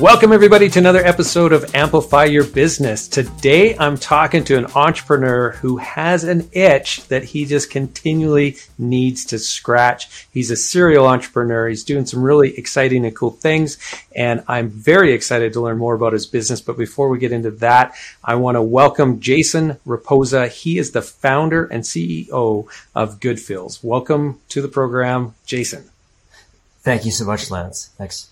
Welcome, everybody, to another episode of Amplify Your Business. Today, I'm talking to an entrepreneur who has an itch that he just continually needs to scratch. He's a serial entrepreneur. He's doing some really exciting and cool things. And I'm very excited to learn more about his business. But before we get into that, I want to welcome Jason Reposa. He is the founder and CEO of Good Feels. Welcome to the program, Jason. Thank you so much, Lance. Thanks.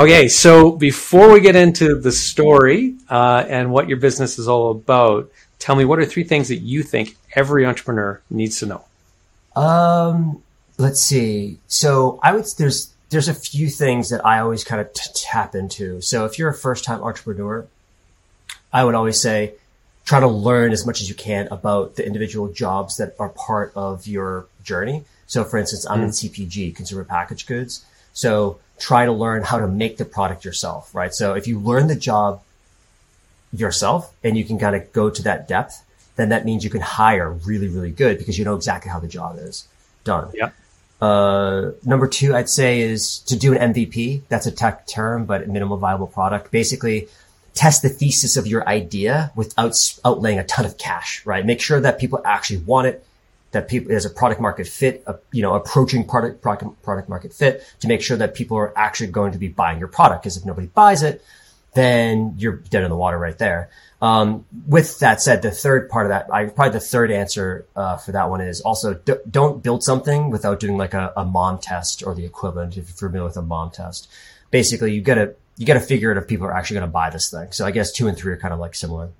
Okay, so before we get into the story uh, and what your business is all about, tell me what are three things that you think every entrepreneur needs to know? Um, let's see. So I would there's there's a few things that I always kind of t- tap into. So if you're a first time entrepreneur, I would always say try to learn as much as you can about the individual jobs that are part of your journey. So for instance, I'm mm. in CPG, consumer packaged goods. So try to learn how to make the product yourself, right? So if you learn the job yourself and you can kind of go to that depth, then that means you can hire really, really good because you know exactly how the job is done. Yeah. Uh, number two, I'd say is to do an MVP. That's a tech term, but minimal viable product. Basically, test the thesis of your idea without outlaying a ton of cash, right? Make sure that people actually want it that people there's a product market fit, a, you know, approaching product, product product market fit to make sure that people are actually going to be buying your product. Because if nobody buys it, then you're dead in the water right there. Um, with that said, the third part of that, I probably the third answer uh, for that one is also d- don't build something without doing like a, a mom test or the equivalent if you're familiar with a mom test. Basically, you gotta you gotta figure it if people are actually going to buy this thing. So I guess two and three are kind of like similar.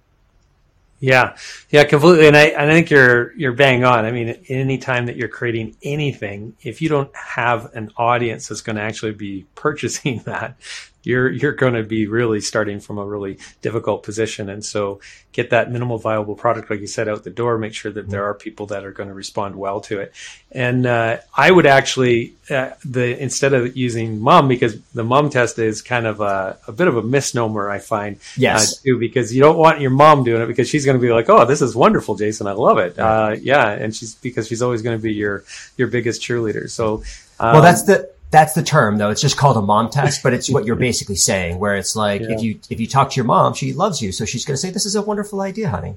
Yeah, yeah, completely. And I, I think you're you're bang on. I mean, any time that you're creating anything, if you don't have an audience that's going to actually be purchasing that, you're you're going to be really starting from a really difficult position. And so get that minimal viable product like you said out the door. Make sure that there are people that are going to respond well to it. And uh, i would actually uh, the instead of using mom because the mom test is kind of a, a bit of a misnomer i find uh, yes. uh, too because you don't want your mom doing it because she's going to be like oh this is wonderful jason. I love it. Right. Uh, yeah. And she's because she's always going to be your your biggest cheerleader. So um, well that's the that's the term though. It's just called a mom test, but it's what you're basically saying, where it's like, yeah. if you, if you talk to your mom, she loves you. So she's going to say, this is a wonderful idea, honey.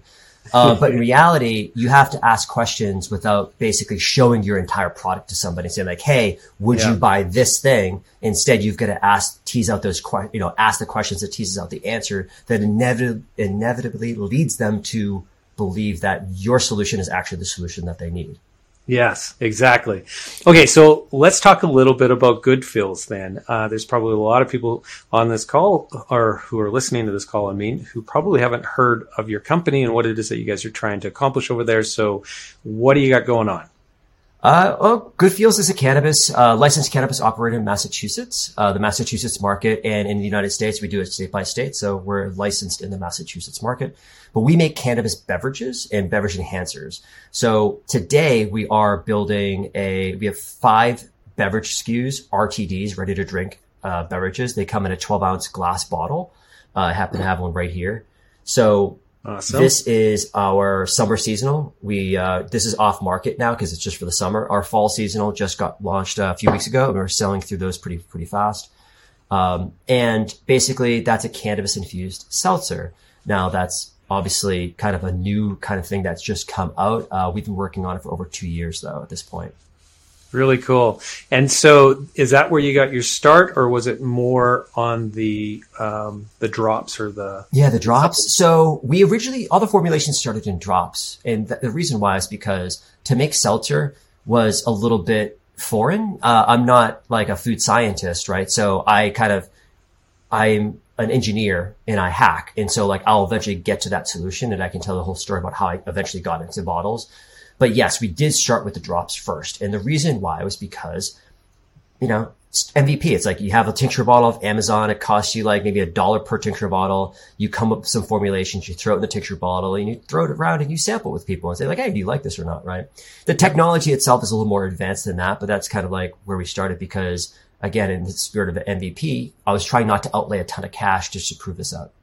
Uh, but in reality, you have to ask questions without basically showing your entire product to somebody and saying like, Hey, would yeah. you buy this thing? Instead, you've got to ask, tease out those, you know, ask the questions that teases out the answer that inevitably, inevitably leads them to believe that your solution is actually the solution that they need. Yes, exactly. Okay, so let's talk a little bit about Good Feels then. Uh, there's probably a lot of people on this call or who are listening to this call, I mean, who probably haven't heard of your company and what it is that you guys are trying to accomplish over there. So what do you got going on? Uh, well, Good Feels is a cannabis, uh, licensed cannabis operator in Massachusetts, uh, the Massachusetts market. And in the United States, we do it state by state. So we're licensed in the Massachusetts market, but we make cannabis beverages and beverage enhancers. So today we are building a, we have five beverage SKUs, RTDs, ready to drink, uh, beverages. They come in a 12 ounce glass bottle. Uh, I happen to have one right here. So Awesome. This is our summer seasonal. We uh, this is off market now because it's just for the summer. Our fall seasonal just got launched a few weeks ago, and we're selling through those pretty pretty fast. Um, and basically, that's a cannabis infused seltzer. Now, that's obviously kind of a new kind of thing that's just come out. Uh, we've been working on it for over two years, though, at this point. Really cool. And so, is that where you got your start, or was it more on the um, the drops or the? Yeah, the drops. So we originally all the formulations started in drops, and th- the reason why is because to make seltzer was a little bit foreign. Uh, I'm not like a food scientist, right? So I kind of I'm an engineer and I hack, and so like I'll eventually get to that solution, and I can tell the whole story about how I eventually got into bottles. But yes, we did start with the drops first. And the reason why was because, you know, MVP. It's like you have a tincture bottle of Amazon. It costs you like maybe a dollar per tincture bottle. You come up with some formulations, you throw it in the tincture bottle and you throw it around and you sample with people and say like, Hey, do you like this or not? Right. The technology itself is a little more advanced than that, but that's kind of like where we started because again, in the spirit of MVP, I was trying not to outlay a ton of cash just to prove this out.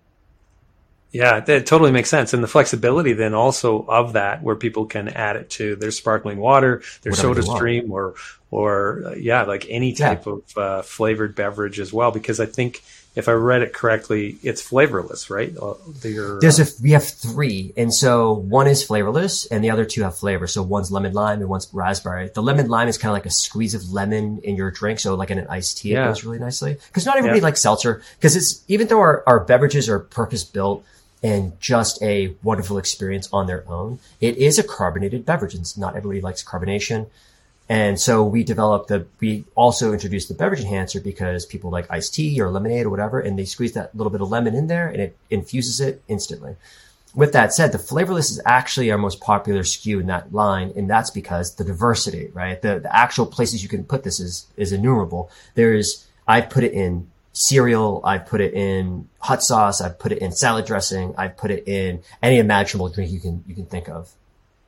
Yeah, that totally makes sense. And the flexibility then also of that, where people can add it to their sparkling water, their Whatever soda stream, or, or uh, yeah, like any type yeah. of uh, flavored beverage as well. Because I think if I read it correctly, it's flavorless, right? Uh, There's a we have three, and so one is flavorless, and the other two have flavor. So one's lemon lime and one's raspberry. The lemon lime is kind of like a squeeze of lemon in your drink, so like in an iced tea, yeah. it goes really nicely. Because not everybody yeah. likes seltzer, because it's even though our, our beverages are purpose built and just a wonderful experience on their own, it is a carbonated beverage, and not everybody likes carbonation. And so we developed the, we also introduced the beverage enhancer because people like iced tea or lemonade or whatever, and they squeeze that little bit of lemon in there and it infuses it instantly. With that said, the flavorless is actually our most popular SKU in that line, and that's because the diversity, right? The, the actual places you can put this is, is innumerable. There's, I put it in cereal, I've put it in hot sauce, I've put it in salad dressing, I've put it in any imaginable drink you can, you can think of.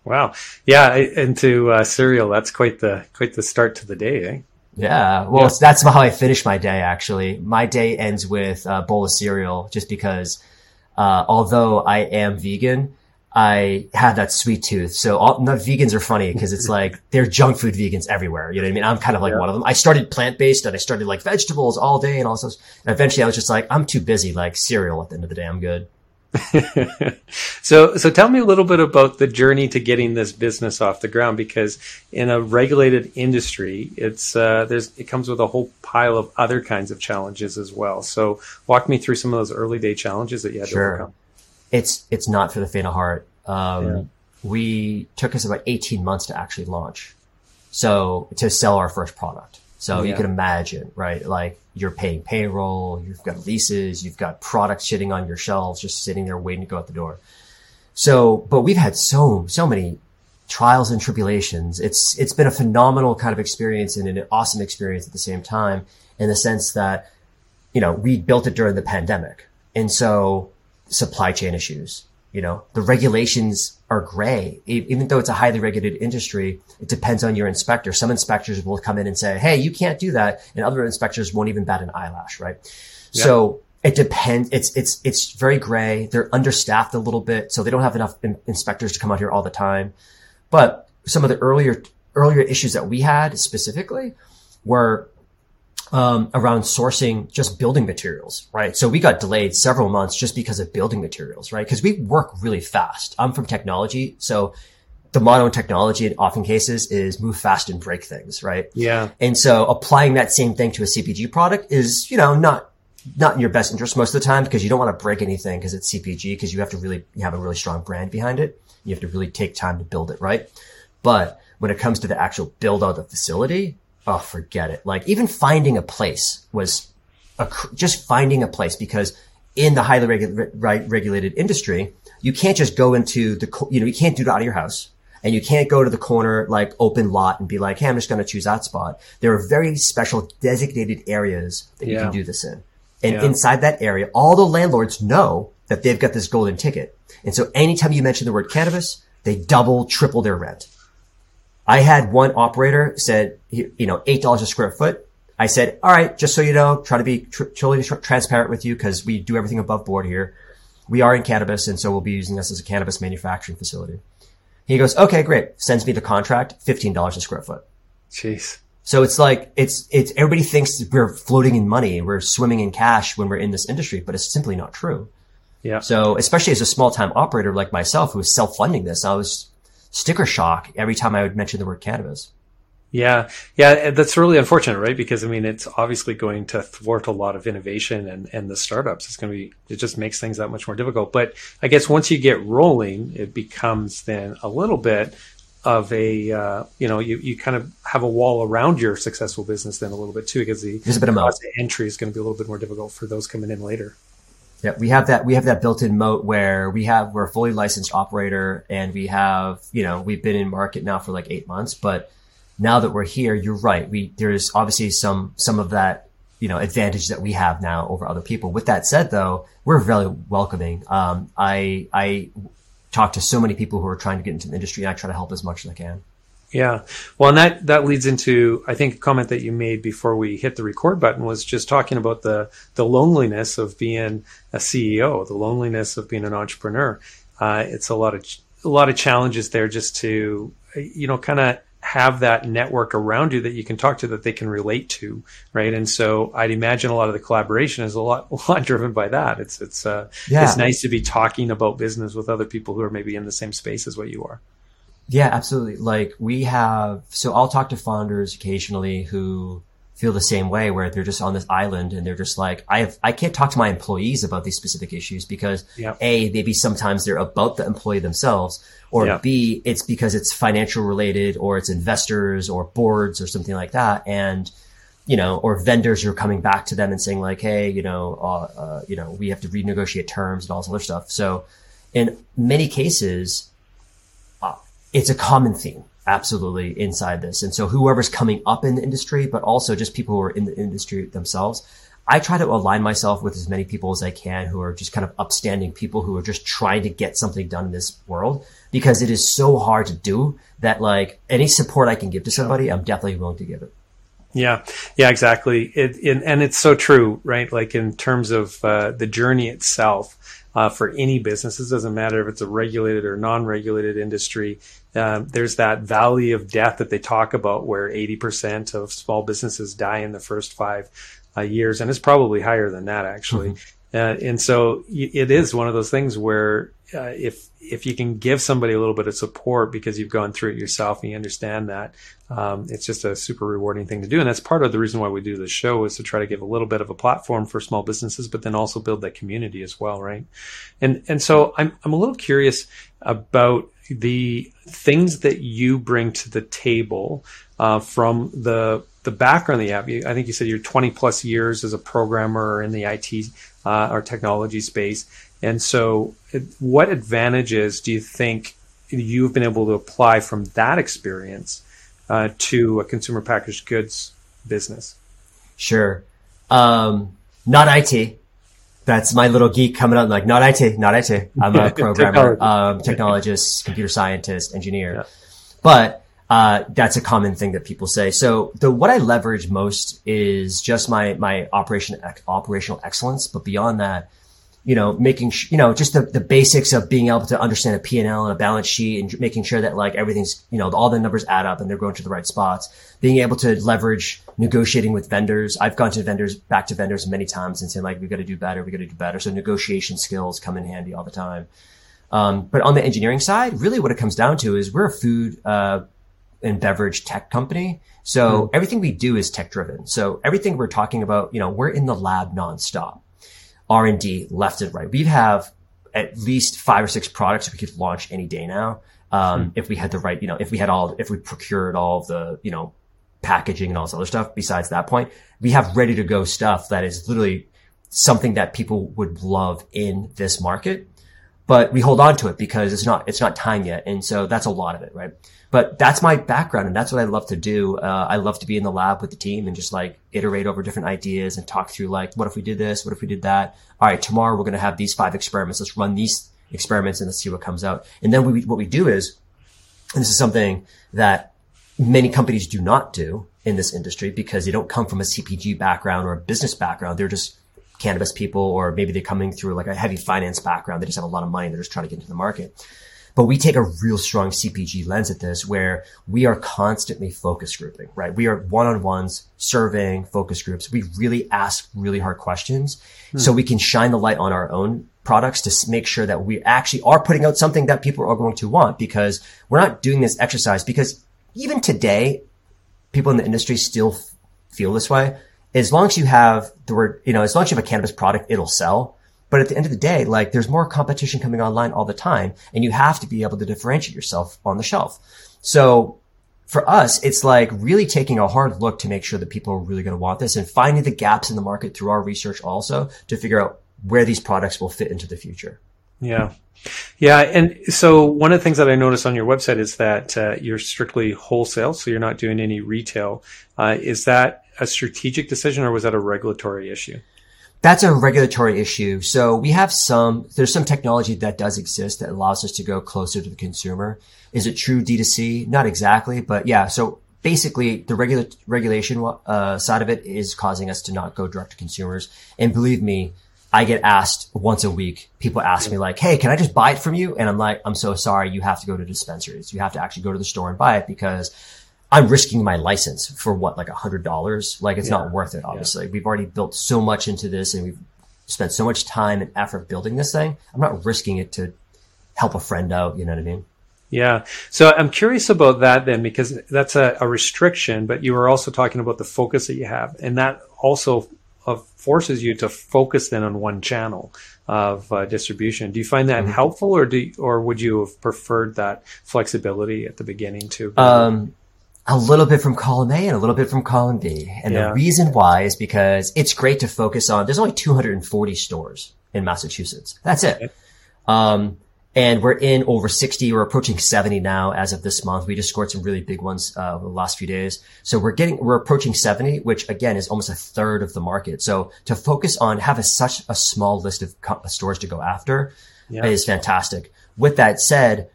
Wow. Yeah, into uh, cereal. That's quite the quite the start to the day, eh? Yeah. Well, yeah. that's how I finish my day. Actually, my day ends with a bowl of cereal, just because. Uh, although I am vegan, I had that sweet tooth. So all, not vegans are funny because it's like they're junk food vegans everywhere. You know what I mean? I'm kind of like yeah. one of them. I started plant based and I started like vegetables all day and all this. And eventually I was just like, I'm too busy. Like cereal at the end of the day, I'm good. so, so tell me a little bit about the journey to getting this business off the ground. Because in a regulated industry, it's uh, there's it comes with a whole pile of other kinds of challenges as well. So, walk me through some of those early day challenges that you had sure. to overcome. It's it's not for the faint of heart. Um, yeah. We took us about eighteen months to actually launch, so to sell our first product. So yeah. you can imagine, right? Like you're paying payroll, you've got leases, you've got products sitting on your shelves, just sitting there waiting to go out the door. So, but we've had so, so many trials and tribulations. It's, it's been a phenomenal kind of experience and an awesome experience at the same time in the sense that, you know, we built it during the pandemic. And so supply chain issues, you know, the regulations are gray. Even though it's a highly regulated industry, it depends on your inspector. Some inspectors will come in and say, Hey, you can't do that. And other inspectors won't even bat an eyelash, right? So it depends. It's, it's, it's very gray. They're understaffed a little bit. So they don't have enough in- inspectors to come out here all the time. But some of the earlier, earlier issues that we had specifically were um, around sourcing just building materials, right? So we got delayed several months just because of building materials, right? Because we work really fast. I'm from technology, so the motto in technology in often cases is move fast and break things, right? Yeah. And so applying that same thing to a CPG product is, you know, not not in your best interest most of the time because you don't want to break anything because it's CPG because you have to really you have a really strong brand behind it. You have to really take time to build it, right? But when it comes to the actual build out of the facility, oh, forget it. Like even finding a place was a, just finding a place because in the highly regu- re- regulated industry, you can't just go into the, you know, you can't do it out of your house and you can't go to the corner, like open lot and be like, Hey, I'm just going to choose that spot. There are very special designated areas that yeah. you can do this in. And yeah. inside that area, all the landlords know that they've got this golden ticket. And so anytime you mention the word cannabis, they double, triple their rent. I had one operator said, you know, $8 a square foot. I said, all right, just so you know, try to be tr- totally tr- transparent with you because we do everything above board here. We are in cannabis. And so we'll be using this as a cannabis manufacturing facility. He goes, okay, great. Sends me the contract, $15 a square foot. Jeez. So it's like, it's, it's, everybody thinks we're floating in money. We're swimming in cash when we're in this industry, but it's simply not true. Yeah. So especially as a small time operator like myself who was self funding this, I was sticker shock every time I would mention the word cannabis. Yeah, yeah, that's really unfortunate, right? Because I mean, it's obviously going to thwart a lot of innovation and and the startups. It's going to be it just makes things that much more difficult. But I guess once you get rolling, it becomes then a little bit of a uh, you know you, you kind of have a wall around your successful business then a little bit too because the There's a bit of entry is going to be a little bit more difficult for those coming in later. Yeah, we have that. We have that built-in moat where we have we're a fully licensed operator, and we have you know we've been in market now for like eight months. But now that we're here, you're right. We there's obviously some some of that you know advantage that we have now over other people. With that said, though, we're very welcoming. Um, I I talk to so many people who are trying to get into the industry, and I try to help as much as I can. Yeah. Well, and that, that leads into, I think, a comment that you made before we hit the record button was just talking about the, the loneliness of being a CEO, the loneliness of being an entrepreneur. Uh, it's a lot of, a lot of challenges there just to, you know, kind of have that network around you that you can talk to that they can relate to, right? And so I'd imagine a lot of the collaboration is a lot, a lot driven by that. It's it's uh, yeah. it's nice to be talking about business with other people who are maybe in the same space as what you are. Yeah, absolutely. Like we have, so I'll talk to founders occasionally who feel the same way where they're just on this island and they're just like, I have, I can't talk to my employees about these specific issues because yep. A, maybe sometimes they're about the employee themselves or yep. B, it's because it's financial related or it's investors or boards or something like that. And, you know, or vendors are coming back to them and saying like, Hey, you know, uh, uh, you know, we have to renegotiate terms and all this other stuff. So in many cases, it's a common theme absolutely inside this. And so whoever's coming up in the industry, but also just people who are in the industry themselves, I try to align myself with as many people as I can who are just kind of upstanding people who are just trying to get something done in this world because it is so hard to do that like any support I can give to somebody, I'm definitely willing to give it. Yeah, yeah, exactly. It, it, and it's so true, right? Like in terms of uh, the journey itself, uh, for any business. It doesn't matter if it's a regulated or non-regulated industry. Um, there's that valley of death that they talk about, where 80% of small businesses die in the first five uh, years, and it's probably higher than that actually. Mm-hmm. Uh, and so it is one of those things where uh, if if you can give somebody a little bit of support because you've gone through it yourself and you understand that, um, it's just a super rewarding thing to do. And that's part of the reason why we do this show is to try to give a little bit of a platform for small businesses, but then also build that community as well, right? And and so I'm I'm a little curious about the things that you bring to the table uh, from the the background that you have. I think you said you're 20 plus years as a programmer in the IT uh, or technology space. And so, what advantages do you think you've been able to apply from that experience uh, to a consumer packaged goods business? Sure. Um, not IT. That's my little geek coming up. Like, not IT, not IT. I'm a programmer, um, technologist, computer scientist, engineer. Yeah. But uh, that's a common thing that people say. So the what I leverage most is just my my operation operational excellence. But beyond that, you know, making, sh- you know, just the, the basics of being able to understand a P&L and a balance sheet and making sure that like everything's, you know, all the numbers add up and they're going to the right spots. Being able to leverage negotiating with vendors. I've gone to vendors, back to vendors many times and saying like, we got to do better. We got to do better. So negotiation skills come in handy all the time. Um, but on the engineering side, really what it comes down to is we're a food, uh, and beverage tech company. So mm. everything we do is tech driven. So everything we're talking about, you know, we're in the lab nonstop. R&D left and right. We have at least five or six products we could launch any day now. Um, hmm. if we had the right, you know, if we had all, if we procured all of the, you know, packaging and all this other stuff besides that point, we have ready to go stuff that is literally something that people would love in this market. But we hold on to it because it's not, it's not time yet. And so that's a lot of it, right? but that's my background and that's what I love to do. Uh, I love to be in the lab with the team and just like iterate over different ideas and talk through like, what if we did this? What if we did that? All right, tomorrow we're going to have these five experiments. Let's run these experiments and let's see what comes out. And then we, what we do is, and this is something that many companies do not do in this industry because they don't come from a CPG background or a business background. They're just cannabis people, or maybe they're coming through like a heavy finance background. They just have a lot of money. They're just trying to get into the market. But we take a real strong CPG lens at this where we are constantly focus grouping, right? We are one-on-ones, surveying focus groups. We really ask really hard questions hmm. so we can shine the light on our own products to make sure that we actually are putting out something that people are going to want because we're not doing this exercise because even today, people in the industry still feel this way. As long as you have the word, you know, as long as you have a cannabis product, it'll sell. But at the end of the day, like there's more competition coming online all the time and you have to be able to differentiate yourself on the shelf. So for us, it's like really taking a hard look to make sure that people are really going to want this and finding the gaps in the market through our research also to figure out where these products will fit into the future. Yeah. Yeah. And so one of the things that I noticed on your website is that uh, you're strictly wholesale. So you're not doing any retail. Uh, is that a strategic decision or was that a regulatory issue? That's a regulatory issue. So we have some, there's some technology that does exist that allows us to go closer to the consumer. Is it true D2C? Not exactly, but yeah. So basically the regula- regulation uh, side of it is causing us to not go direct to consumers. And believe me, I get asked once a week. People ask me like, Hey, can I just buy it from you? And I'm like, I'm so sorry. You have to go to dispensaries. You have to actually go to the store and buy it because I'm risking my license for what, like a hundred dollars? Like it's Yeah. not worth it. Obviously, we've already built so much into this, and we've spent so much time and effort building this thing. I'm not risking it to help a friend out. You know what I mean? Yeah. So I'm curious about that then, because that's a, a restriction, but you were also talking about the focus that you have. And that also uh, forces you to focus then on one channel of uh, distribution. Do you find that helpful or do you, or would you have preferred that flexibility at the beginning too? Um, a little bit from column A and a little bit from column B. And Yeah. the reason why is because it's great to focus on, there's only 240 stores in Massachusetts. That's it. Um, and we're in over 60. We're approaching 70 now as of this month. We just scored some really big ones, uh, over the last few days. So we're getting, we're approaching 70, which again is almost a third of the market. So to focus on, have a, such a small list of co- stores to go after Yeah. is fantastic. With that said,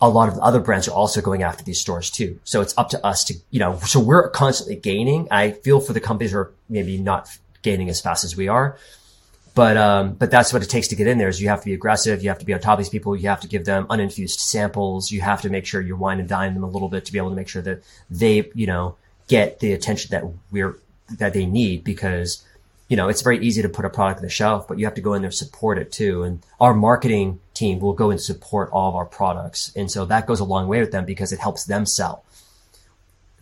a lot of the other brands are also going after these stores too. So it's up to us to, you know, so we're constantly gaining. I feel for the companies who are maybe not gaining as fast as we are. But, um, but that's what it takes to get in there is you have to be aggressive. You have to be on top of these people. You have to give them uninfused samples. You have to make sure you're wine and dine them a little bit to be able to make sure that they, you know, get the attention that we're, that they need because, you know, it's very easy to put a product on the shelf, but you have to go in there and support it too. And our marketing team will go and support all of our products. And so that goes a long way with them because it helps them sell.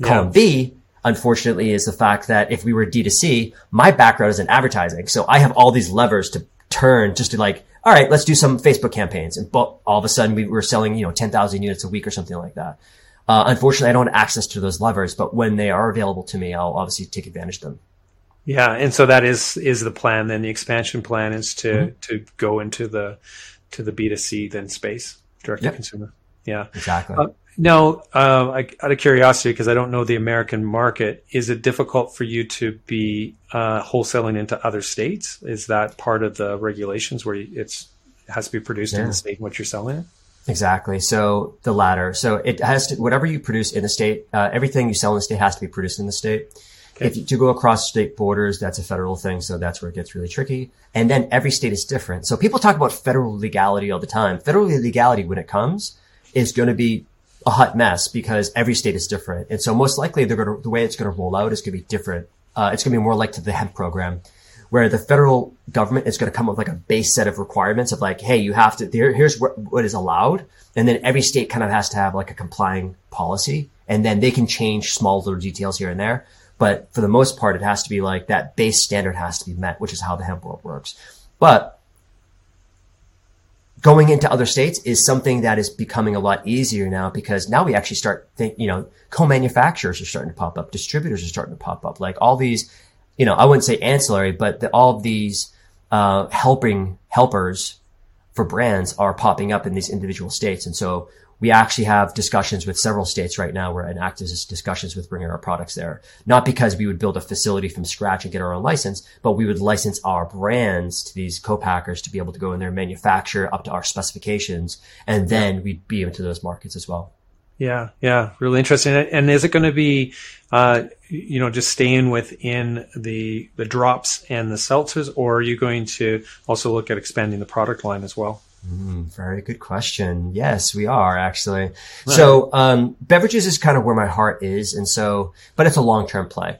Column B, unfortunately, is the fact that if we were D2C, my background is in advertising. So I have all these levers to turn just to like, all right, let's do some Facebook campaigns. And but all of a sudden we were selling, you know, 10,000 units a week or something like that. Uh, unfortunately, I don't have access to those levers, but when they are available to me, I'll obviously take advantage of them. Yeah, and so that is is the plan. Then the expansion plan is to Mm-hmm. to go into the to the B two C then space direct to consumer. Yeah. Exactly. Uh, now, uh, I, out of curiosity, because I don't know the American market, is it difficult for you to be uh, wholesaling into other states? Is that part of the regulations where it's it has to be produced in the state in which you're selling it? Exactly. So the latter. So it has to, whatever you produce in the state, uh, everything you sell in the state has to be produced in the state. If you, to go across state borders, that's a federal thing. So that's where it gets really tricky. And then every state is different. So people talk about federal legality all the time. Federal legality, when it comes, is going to be a hot mess because every state is different. And so most likely they're going to, the way it's going to roll out is going to be different. Uh, it's going to be more like to the hemp program where the federal government is going to come up with like a base set of requirements of like, hey, you have to, here, here's what, what is allowed. And then every state kind of has to have like a complying policy and then they can change small little details here and there. But for the most part, it has to be like that base standard has to be met, which is how the hemp world works. But going into other states is something that is becoming a lot easier now because now we actually start think, you know, co-manufacturers are starting to pop up, distributors are starting to pop up, like all these, you know, I wouldn't say ancillary, but the, all of these, uh, helping helpers for brands are popping up in these individual states. And so we actually have discussions with several states right now. We're in active discussions with bringing our products there, not because we would build a facility from scratch and get our own license, but we would license our brands to these co-packers to be able to go in there, manufacture up to our specifications, and then we'd be into those markets as well. Yeah, yeah, really interesting. And is it going to be, uh, you know, just staying within the the drops and the seltzers, or are you going to also look at expanding the product line as well? Mm, very good question. Yes, we are actually. So, um, beverages is kind of where my heart is. And so, but it's a long-term play.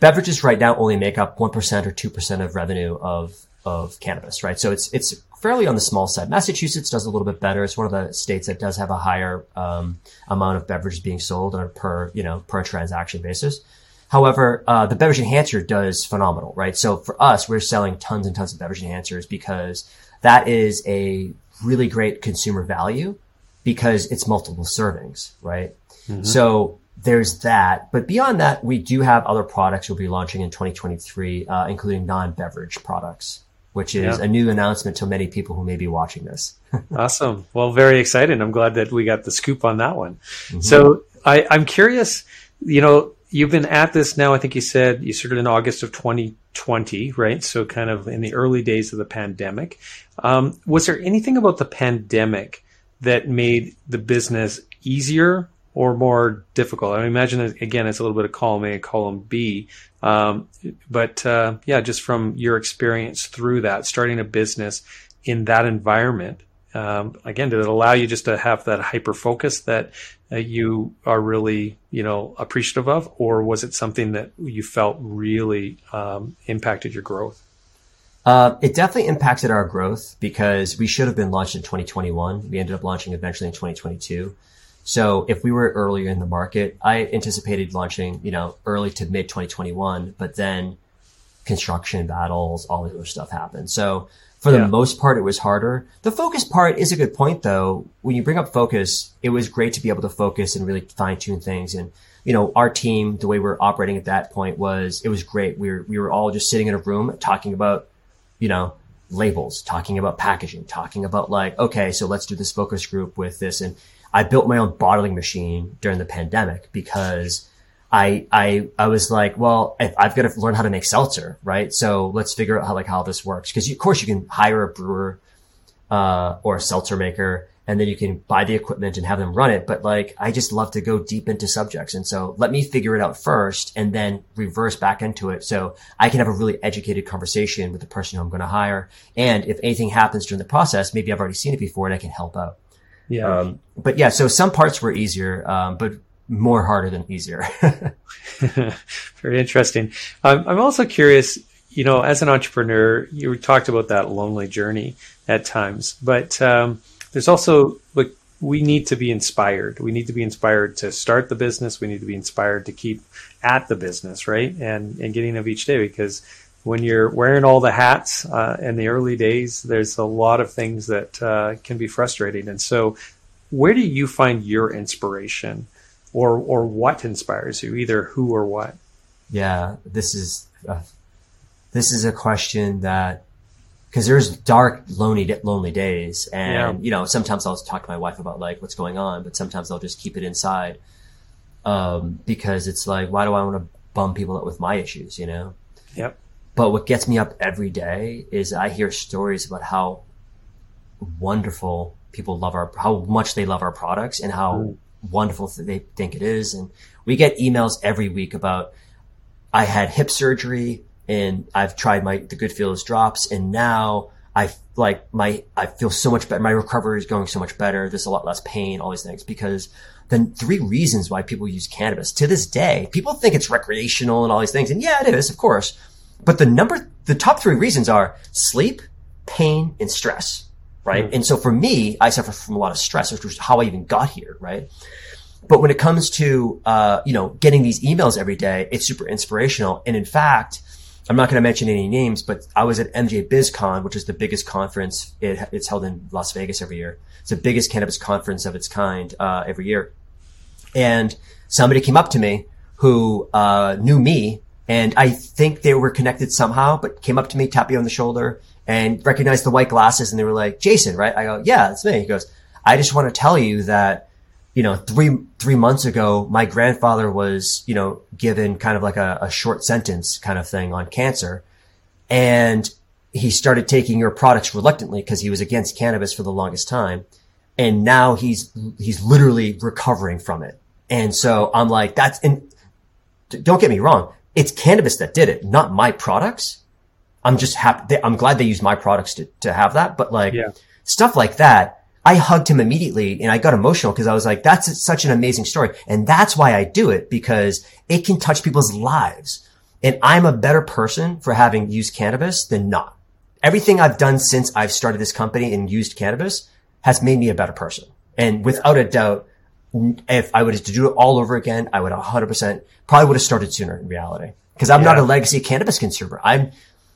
Beverages right now only make up 1% or 2% of revenue of, of cannabis, right? So it's, it's fairly on the small side. Massachusetts does a little bit better. It's one of the states that does have a higher, um, amount of beverages being sold on a per, you know, per transaction basis. However, uh, the beverage enhancer does phenomenal, right? So for us, we're selling tons and tons of beverage enhancers because that is a really great consumer value because it's multiple servings, right? So there's that. But beyond that, we do have other products we'll be launching in 2023, uh, including non-beverage products, which is Yeah. a new announcement to many people who may be watching this. Awesome. Well, very excited. I'm glad that we got the scoop on that one. So I, I'm curious, you know, you've been at this now, I think you said you started in August of 2020, right? So kind of in the early days of the pandemic. Um, was there anything about the pandemic that made the business easier or more difficult? I imagine, again, it's a little bit of column A and column B. Um, but uh, yeah, just from your experience through that, starting a business in that environment, um, again, did it allow you just to have that hyper focus that that you are really, you know, appreciative of, or was it something that you felt really um, impacted your growth? Uh, it definitely impacted our growth because we should have been launched in 2021. We ended up launching eventually in 2022. So if we were earlier in the market, I anticipated launching, you know, early to mid 2021, but then construction battles, all the other stuff happened. So for the yeah. most part, it was harder. The focus part is a good point though. When you bring up focus, it was great to be able to focus and really fine tune things. And, you know, our team, the way we are operating at that point was, it was great. We were, we were all just sitting in a room talking about, you know, labels, talking about packaging, talking about like, okay, so let's do this focus group with this. And I built my own bottling machine during the pandemic because I, I, I was like, well, I've got to learn how to make seltzer, right? So let's figure out how, like, how this works. Cause you, of course you can hire a brewer, uh, or a seltzer maker and then you can buy the equipment and have them run it. But like, I just love to go deep into subjects. And so let me figure it out first and then reverse back into it. So I can have a really educated conversation with the person who I'm going to hire. And if anything happens during the process, maybe I've already seen it before and I can help out. Yeah. Um, but yeah, so some parts were easier, um, but more harder than easier. Very interesting. Um, I'm also curious, you know, as an entrepreneur, you talked about that lonely journey at times, but um, there's also like we need to be inspired. We need to be inspired to start the business. We need to be inspired to keep at the business, right? And and getting up each day because when you're wearing all the hats uh, in the early days, there's a lot of things that uh, can be frustrating. And so, where do you find your inspiration? Or or what inspires you, either who or what? Yeah, this is a, this is a question that because there's dark, lonely, lonely days, and yeah. you know sometimes I'll talk to my wife about like what's going on, but sometimes I'll just keep it inside um, because it's like, why do I want to bum people up with my issues, you know? Yep. But what gets me up every day is I hear stories about how wonderful people love our, how much they love our products and how mm wonderful they think it is. And we get emails every week about, I had hip surgery and I've tried my, the good feels drops and now I like my, I feel so much better. My recovery is going so much better. There's a lot less pain, all these things because the three reasons why people use cannabis to this day, people think it's recreational and all these things. And yeah, it is, of course. But the number, the top three reasons are sleep, pain, and stress right? Mm-hmm. And so for me, I suffer from a lot of stress, which was how I even got here, right? But when it comes to, uh, you know, getting these emails every day, it's super inspirational. And in fact, I'm not going to mention any names, but I was at MJ BizCon, which is the biggest conference. It, it's held in Las Vegas every year. It's the biggest cannabis conference of its kind, uh, every year. And somebody came up to me who, uh, knew me and I think they were connected somehow, but came up to me, tapped me on the shoulder and recognized the white glasses and they were like, Jason, right? I go, yeah, that's me. He goes, I just want to tell you that, you know, three, three months ago, my grandfather was, you know, given kind of like a, a short sentence kind of thing on cancer. And he started taking your products reluctantly because he was against cannabis for the longest time. And now he's, he's literally recovering from it. And so I'm like, that's, and don't get me wrong. It's cannabis that did it, not my products. I'm just happy. I'm glad they used my products to, to have that. But like yeah. stuff like that, I hugged him immediately and I got emotional because I was like, that's such an amazing story. And that's why I do it because it can touch people's lives. And I'm a better person for having used cannabis than not. Everything I've done since I've started this company and used cannabis has made me a better person. And without a doubt, if I was to do it all over again, I would 100% probably would have started sooner in reality. Cause I'm yeah. not a legacy cannabis consumer. I'm,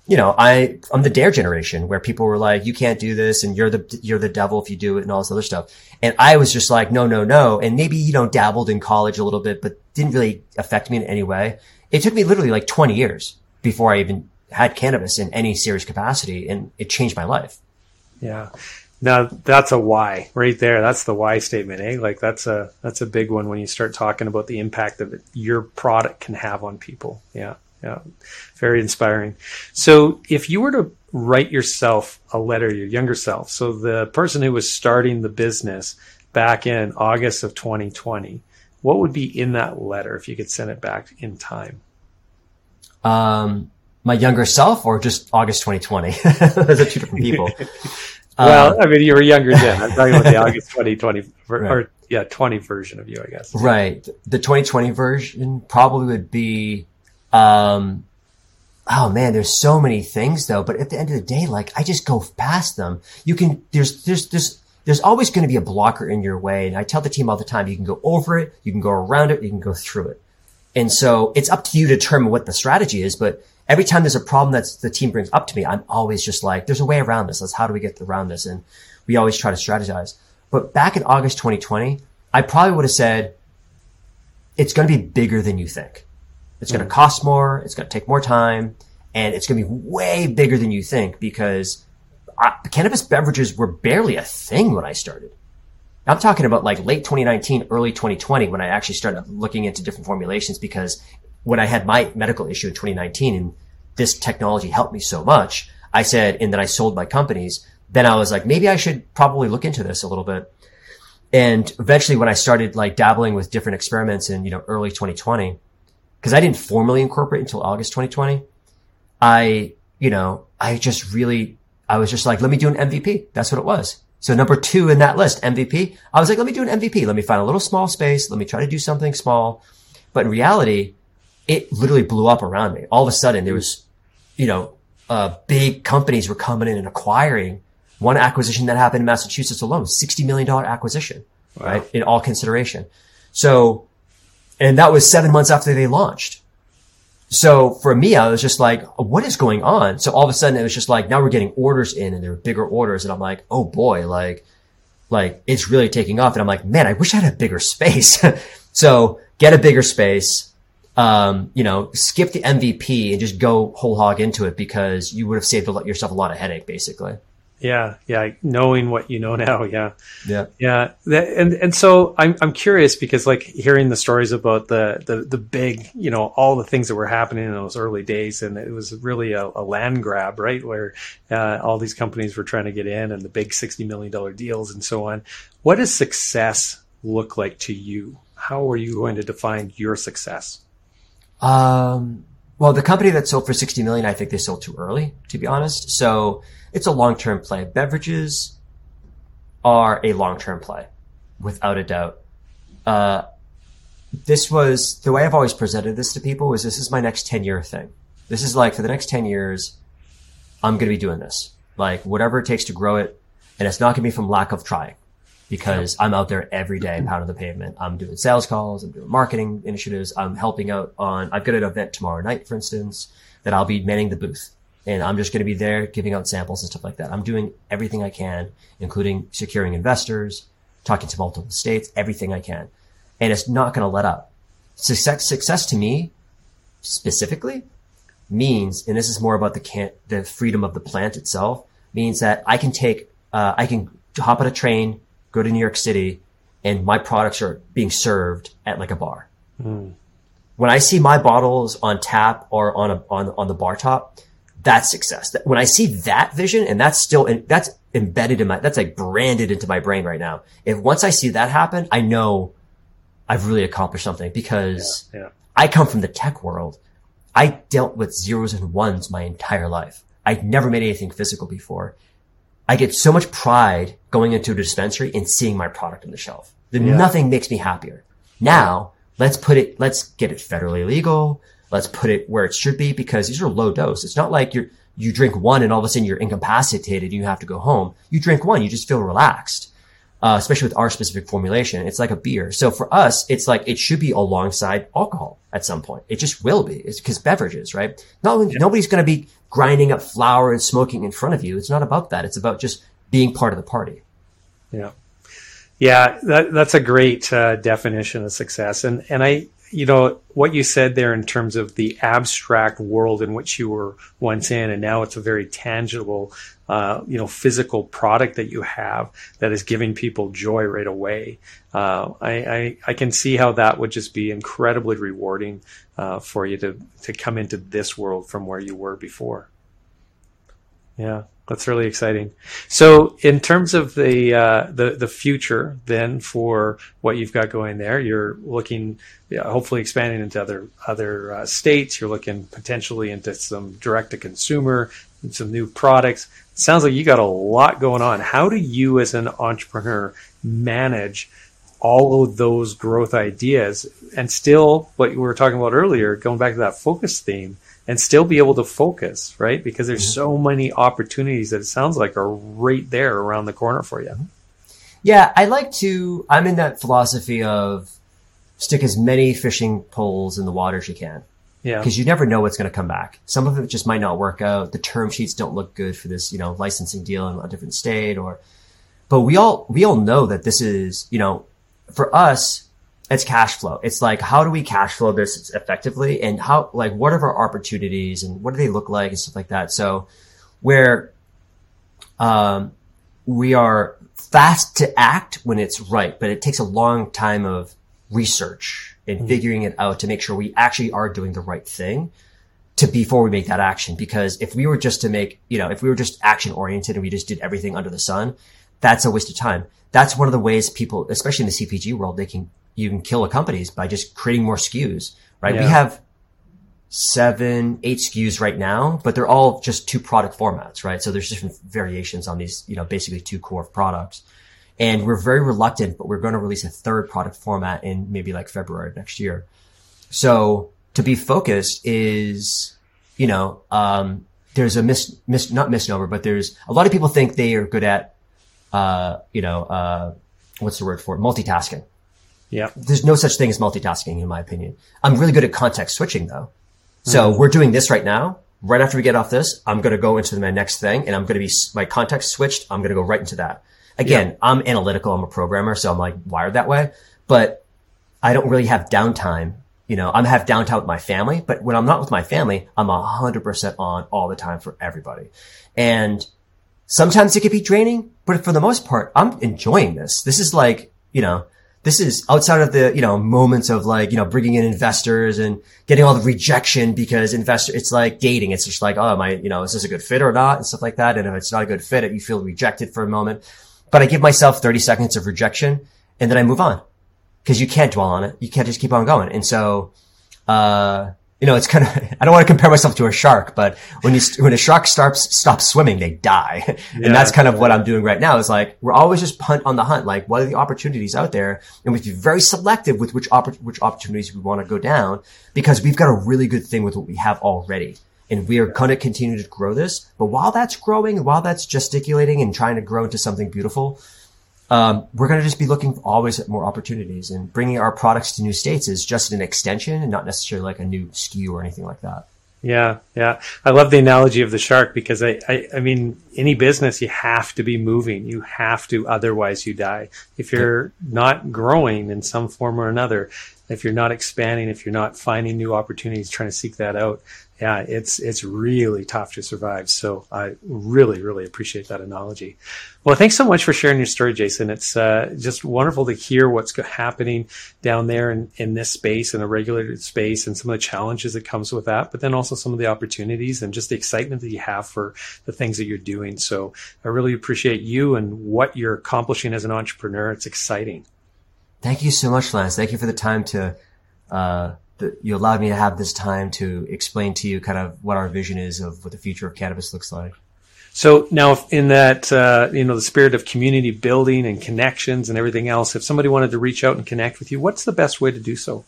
you know, I, I'm the dare generation where people were like, you can't do this and you're the, you're the devil if you do it and all this other stuff. And I was just like, no, no, no. And maybe, you know, dabbled in college a little bit, but didn't really affect me in any way. It took me literally like 20 years before I even had cannabis in any serious capacity and it changed my life. Yeah. Now that's a why right there. That's the why statement, eh? Like that's a that's a big one when you start talking about the impact that your product can have on people. Yeah yeah, very inspiring. So, if you were to write yourself a letter, your younger self, so the person who was starting the business back in August of 2020, what would be in that letter if you could send it back in time? Um, my younger self, or just August 2020? Those are two different people. well, um, I mean, you were younger then. I'm talking about the August 2020 or, right. or yeah 20 version of you, I guess. Right. The 2020 version probably would be, um, oh man, there's so many things though. But at the end of the day, like I just go past them. You can, there's, there's, there's, there's always going to be a blocker in your way. And I tell the team all the time, you can go over it, you can go around it, you can go through it. And so it's up to you to determine what the strategy is. But every time there's a problem that the team brings up to me, I'm always just like, there's a way around this. Let's, how do we get around this? And we always try to strategize. But back in August 2020, I probably would have said, it's going to be bigger than you think. It's going to hmm. cost more. It's going to take more time and it's going to be way bigger than you think because I, cannabis beverages were barely a thing when I started. I'm talking about like late 2019, early 2020 when I actually started looking into different formulations because when I had my medical issue in 2019 and this technology helped me so much, I said, and then I sold my companies, then I was like, maybe I should probably look into this a little bit. And eventually when I started like dabbling with different experiments in, you know, early 2020, because I didn't formally incorporate until August 2020, I, you know, I just really, I was just like, let me do an MVP. That's what it was. So number two in that list, MVP. I was like, let me do an MVP. Let me find a little small space. Let me try to do something small. But in reality, it literally blew up around me. All of a sudden there was, you know, uh, big companies were coming in and acquiring one acquisition that happened in Massachusetts alone, $60 million acquisition, wow. right? In all consideration. So, and that was seven months after they launched. So for me, I was just like, what is going on? So all of a sudden it was just like, now we're getting orders in and there are bigger orders. And I'm like, oh boy, like, like it's really taking off. And I'm like, man, I wish I had a bigger space. so get a bigger space. Um, you know, skip the MVP and just go whole hog into it because you would have saved yourself a lot of headache, basically. Yeah, yeah, knowing what you know now, yeah, yeah, yeah, and and so I'm I'm curious because like hearing the stories about the the the big, you know, all the things that were happening in those early days, and it was really a, a land grab, right, where uh, all these companies were trying to get in, and the big sixty million dollar deals and so on. What does success look like to you? How are you going to define your success? Um, well, the company that sold for 60 million, I think they sold too early, to be honest. So it's a long-term play. Beverages are a long-term play, without a doubt. Uh, this was the way I've always presented this to people is this is my next 10 year thing. This is like for the next 10 years, I'm going to be doing this. Like whatever it takes to grow it. And it's not going to be from lack of trying because I'm out there every day pounding the pavement. I'm doing sales calls. I'm doing marketing initiatives. I'm helping out on, I've got an event tomorrow night, for instance, that I'll be manning the booth and I'm just going to be there giving out samples and stuff like that. I'm doing everything I can, including securing investors, talking to multiple states, everything I can. And it's not going to let up. Success, success to me specifically means, and this is more about the can the freedom of the plant itself, means that I can take, uh, I can hop on a train, go to New York City, and my products are being served at like a bar. Mm. When I see my bottles on tap or on a, on, on the bar top, that's success. When I see that vision and that's still, that's embedded in my, that's like branded into my brain right now. If once I see that happen, I know I've really accomplished something because yeah, yeah. I come from the tech world. I dealt with zeros and ones my entire life. I'd never made anything physical before. I get so much pride going into a dispensary and seeing my product on the shelf. Yeah. Nothing makes me happier. Now, let's put it, let's get it federally legal. Let's put it where it should be because these are low dose. It's not like you're, you drink one and all of a sudden you're incapacitated and you have to go home. You drink one, you just feel relaxed. Uh, especially with our specific formulation. It's like a beer. So for us, it's like it should be alongside alcohol at some point. It just will be. It's because beverages, right? Not, yeah. Nobody's going to be grinding up flour and smoking in front of you. It's not about that. It's about just being part of the party. Yeah. Yeah, that, that's a great uh, definition of success. And, and I, you know what you said there in terms of the abstract world in which you were once in, and now it's a very tangible, uh, you know, physical product that you have that is giving people joy right away. Uh, I, I, I can see how that would just be incredibly rewarding uh, for you to to come into this world from where you were before. Yeah. That's really exciting. So, in terms of the uh, the the future, then for what you've got going there, you're looking, yeah, hopefully expanding into other other uh, states. You're looking potentially into some direct to consumer, some new products. It sounds like you got a lot going on. How do you, as an entrepreneur, manage all of those growth ideas and still what we were talking about earlier, going back to that focus theme and still be able to focus, right? Because there's mm-hmm. so many opportunities that it sounds like are right there around the corner for you. Yeah, I like to, I'm in that philosophy of stick as many fishing poles in the water as you can. Yeah. Because you never know what's going to come back. Some of it just might not work out. The term sheets don't look good for this, you know, licensing deal in a different state or, but we all, we all know that this is, you know, for us, it's cash flow. It's like, how do we cash flow this effectively and how, like, what are our opportunities and what do they look like and stuff like that? So where, um, we are fast to act when it's right, but it takes a long time of research and mm-hmm. figuring it out to make sure we actually are doing the right thing to before we make that action. Because if we were just to make, you know, if we were just action oriented and we just did everything under the sun, that's a waste of time. That's one of the ways people, especially in the CPG world, they can, you can kill a companies by just creating more SKUs, right? Yeah. We have seven, eight SKUs right now, but they're all just two product formats, right? So there's different variations on these, you know, basically two core products. And we're very reluctant, but we're going to release a third product format in maybe like February next year. So to be focused is, you know, um, there's a mis, mis, not misnomer, but there's a lot of people think they are good at, uh, you know, uh, what's the word for it? Multitasking. Yeah. There's no such thing as multitasking in my opinion. I'm really good at context switching though. So mm-hmm. we're doing this right now. Right after we get off this, I'm going to go into my next thing and I'm going to be, my context switched. I'm going to go right into that. Again, yeah. I'm analytical. I'm a programmer. So I'm like wired that way, but I don't really have downtime. You know, I'm have downtime with my family, but when I'm not with my family, I'm a hundred percent on all the time for everybody. And sometimes it can be draining, but for the most part, I'm enjoying this. This is like, you know, this is outside of the, you know, moments of like, you know, bringing in investors and getting all the rejection because investor, it's like dating. It's just like, oh, am I, you know, is this a good fit or not? And stuff like that. And if it's not a good fit, you feel rejected for a moment. But I give myself 30 seconds of rejection and then I move on because you can't dwell on it. You can't just keep on going. And so, uh, you know, it's kind of, I don't want to compare myself to a shark, but when you, when a shark stops, stops swimming, they die. Yeah. And that's kind of what I'm doing right now is like, we're always just punt on the hunt. Like, what are the opportunities out there? And we have to be very selective with which, oppor- which opportunities we want to go down because we've got a really good thing with what we have already and we are going to continue to grow this. But while that's growing, while that's gesticulating and trying to grow into something beautiful, um, we're going to just be looking always at more opportunities and bringing our products to new states is just an extension and not necessarily like a new SKU or anything like that. Yeah, yeah. I love the analogy of the shark because I, I, I mean, any business you have to be moving. You have to, otherwise you die. If you're not growing in some form or another, if you're not expanding, if you're not finding new opportunities, trying to seek that out, yeah, it's it's really tough to survive. So I really, really appreciate that analogy. Well, thanks so much for sharing your story, Jason. It's uh, just wonderful to hear what's happening down there in, in this space, in a regulated space, and some of the challenges that comes with that, but then also some of the opportunities and just the excitement that you have for the things that you're doing. So I really appreciate you and what you're accomplishing as an entrepreneur. It's exciting. Thank you so much, Lance. Thank you for the time to. Uh that you allowed me to have this time to explain to you kind of what our vision is of what the future of cannabis looks like. So now, in that uh, you know the spirit of community building and connections and everything else, if somebody wanted to reach out and connect with you, what's the best way to do so?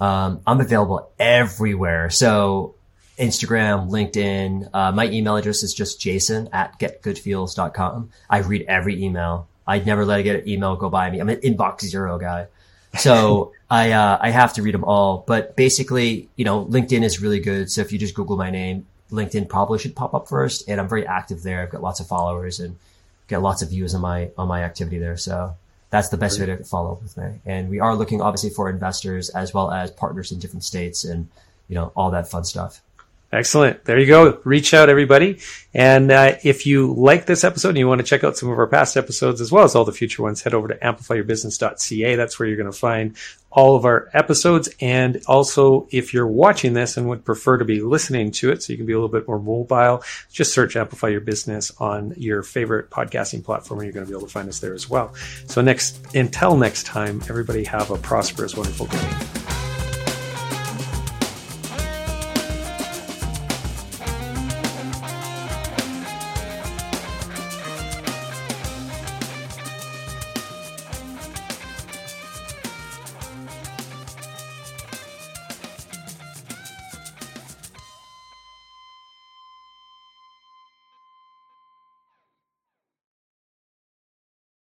Um, I'm available everywhere. So Instagram, LinkedIn. Uh, my email address is just jason at getgoodfeels.com. I read every email. I'd never let a get an email go by me. I'm an inbox zero guy. So I uh, I have to read them all. But basically, you know, LinkedIn is really good. So if you just Google my name, LinkedIn probably should pop up first. And I'm very active there. I've got lots of followers and get lots of views on my on my activity there. So that's the best way to follow up with me. And we are looking obviously for investors as well as partners in different states and you know all that fun stuff. Excellent. There you go. Reach out, everybody. And uh, if you like this episode and you want to check out some of our past episodes as well as all the future ones, head over to amplifyyourbusiness.ca. That's where you're going to find all of our episodes. And also, if you're watching this and would prefer to be listening to it so you can be a little bit more mobile, just search Amplify Your Business on your favorite podcasting platform and you're going to be able to find us there as well. So next, until next time, everybody have a prosperous, wonderful day.